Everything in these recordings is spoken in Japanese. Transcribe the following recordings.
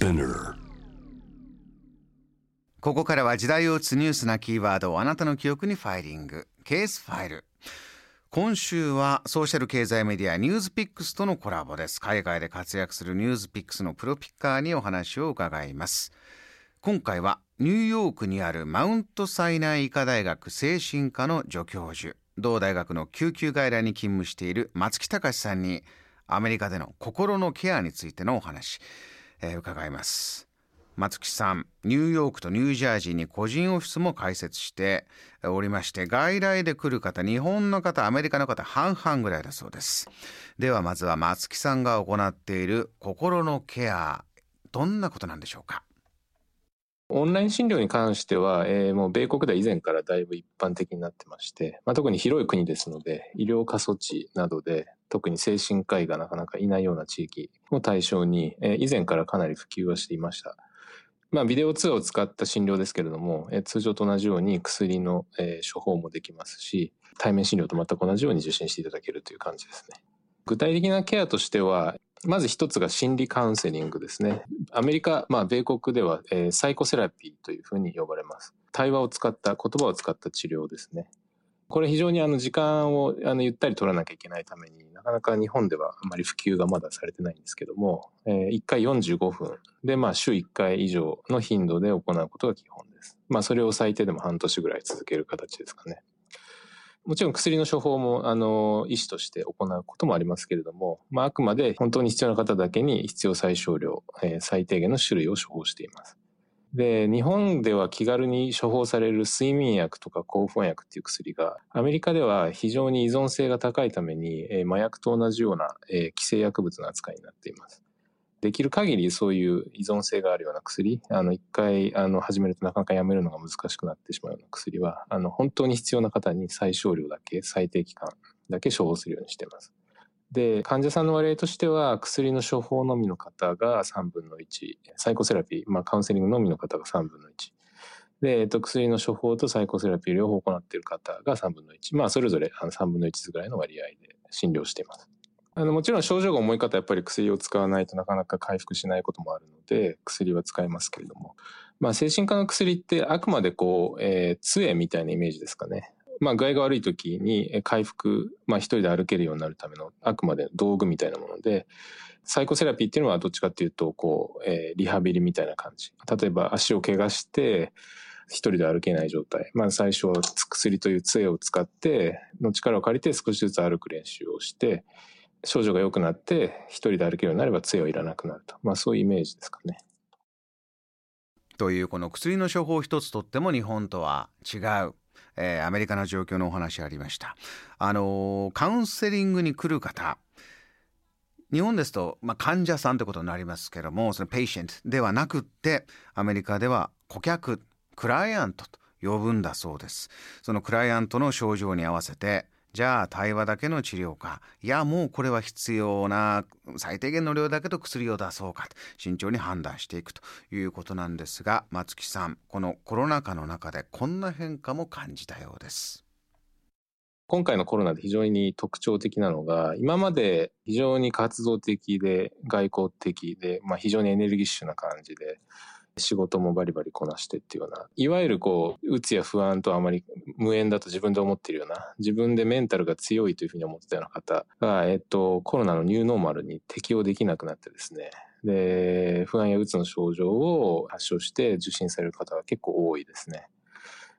Spinner. ここからは時代を打つニュースなキーワードをあなたの記憶にファイリング。ケースファイル。今週はソーシャル経済メディアニュースピックスとのコラボです。海外で活躍するニュースピックスのプロピッカーにお話を伺います。今回はニューヨークにあるマウントサイナイ医科大学精神科の助教授。同大学の救急外来に勤務している松木隆さんにアメリカでの心のケアについてのお話、えー、伺います。松木さんニューヨークとニュージャージーに個人オフィスも開設しておりまして外来で来る方日本の方アメリカの方半々ぐらいだそうです。ではまずは松木さんが行っている心のケアどんなことなんでしょうか？オンライン診療に関しては、えー、もう米国では以前からだいぶ一般的になってまして、まあ、特に広い国ですので、医療過疎地などで、特に精神科医がなかなかいないような地域を対象に、えー、以前からかなり普及はしていました。まあ、ビデオ通話を使った診療ですけれども、え通常と同じように薬の、え処方もできますし、対面診療と全く同じように受診していただけるという感じですね。具体的なケアとしては、まず一つが心理カウンセリングですね。アメリカ、まあ、米国では、えー、サイコセラピーというふうに呼ばれます。対話を使った、言葉を使った治療ですね。これ非常にあの時間をあのゆったり取らなきゃいけないためになかなか日本ではあまり普及がまだされてないんですけども、えー、1回45分で、まあ、週1回以上の頻度で行うことが基本です。まあ、それを最低でも半年ぐらい続ける形ですかね。もちろん薬の処方も、あの、医師として行うこともありますけれども、まあ、あくまで本当に必要な方だけに必要最小量、えー、最低限の種類を処方しています。で、日本では気軽に処方される睡眠薬とか興奮薬っていう薬が、アメリカでは非常に依存性が高いために、えー、麻薬と同じような、えー、規制薬物の扱いになっています。できる限りそういう依存性があるような薬、あの、一回、あの、始めるとなかなかやめるのが難しくなってしまうような薬は、あの、本当に必要な方に最小量だけ、最低期間だけ処方するようにしています。で、患者さんの割合としては、薬の処方のみの方が3分の1、サイコセラピー、まあカウンセリングのみの方が3分の1。で、えっと、薬の処方とサイコセラピー両方行っている方が3分の1。まあ、それぞれあの3分の1ぐらいの割合で診療しています。あの、もちろん症状が重い方はやっぱり薬を使わないとなかなか回復しないこともあるので、薬は使いますけれども。まあ、精神科の薬ってあくまでこう、えー、杖みたいなイメージですかね。まあ、具合が悪い時に回復、まあ、一人で歩けるようになるためのあくまで道具みたいなもので、サイコセラピーっていうのはどっちかっていうと、こう、えー、リハビリみたいな感じ。例えば足を怪我して、一人で歩けない状態。まあ最初は薬という杖を使って、の力を借りて少しずつ歩く練習をして、症状が良くなって一人で歩けるようになれば杖はいらなくなると。まあそういうイメージですかね。というこの薬の処方一つとっても日本とは違うえー、アメリカの状況のお話ありました。あのー、カウンセリングに来る方、日本ですと、まあ、患者さんということになりますけども、その patient ではなくって、アメリカでは顧客、クライアントと呼ぶんだそうです。そのクライアントの症状に合わせて、じゃあ対話だけの治療かいやもうこれは必要な最低限の量だけど薬を出そうかと慎重に判断していくということなんですが松木さんこのコロナ禍の中でこんな変化も感じたようです。今回のコロナで非常に特徴的なのが、今まで非常に活動的で外交的で、まあ、非常にエネルギッシュな感じで、仕事もバリバリこなしてっていうような、いわゆるこう、うつや不安とあまり無縁だと自分で思ってるような、自分でメンタルが強いというふうに思ってたような方が、えっと、コロナのニューノーマルに適応できなくなってですね、で、不安やうつの症状を発症して受診される方が結構多いですね。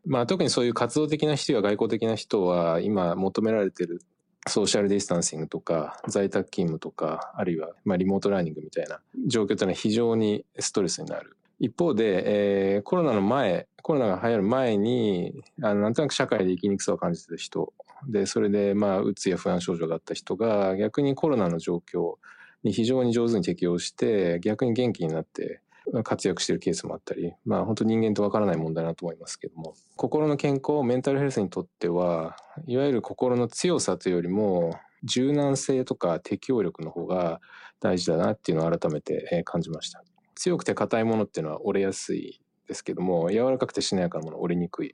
まあ特にそういう活動的な人や外向的な人は今求められているソーシャルディスタンシングとか在宅勤務とかあるいはまあリモートラーニングみたいな状況というのは非常にストレスになる。一方で、えー、コロナの前、コロナが流行る前に、あの、なんとなく社会で生きにくさを感じてた人、で、それで、まあ、うつや不安症状があった人が、逆にコロナの状況に非常に上手に適応して、逆に元気になって、活躍しているケースもあったり、まあ本当人間とわからない問題だと思いますけども、心の健康、メンタルヘルスにとっては、いわゆる心の強さというよりも、柔軟性とか適応力の方が大事だなっていうのを改めて感じました。強くて硬いものっていうのは折れやすいですけども、柔らかくてしなやかなもの折れにくいっ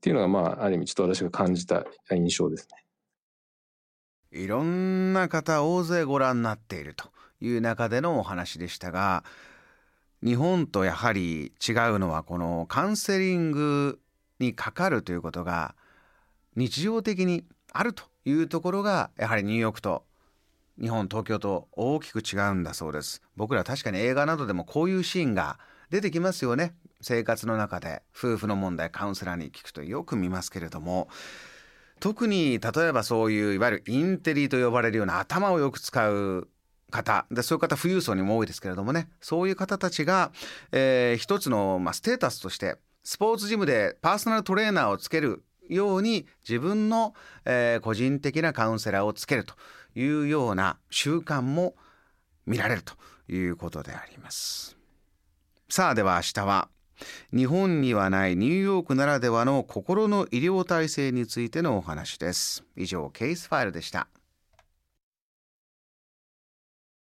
ていうのが、まあ、ある意味ちょっと私が感じた印象ですね。いろんな方大勢ご覧になっているという中でのお話でしたが、日本とやはり違うのはこのカウンセリングにかかるということが日常的にあるというところがやはりニューヨークと日本東京と大きく違うんだそうです。僕ら確かに映画などでもこういうシーンが出てきますよね。生活の中で夫婦の問題カウンセラーに聞くとよく見ますけれども。特に例えばそういういわゆるインテリと呼ばれるような頭をよく使う方。でそういう方富裕層にも多いですけれどもね。そういう方たちが、えー、一つの、まあ、ステータスとしてスポーツジムでパーソナルトレーナーをつけるように自分の、えー、個人的なカウンセラーをつけるというような習慣も見られるということであります。さあでは明日は日本にはないニューヨークならではの心の医療体制についてのお話です。以上ケースファイルでした。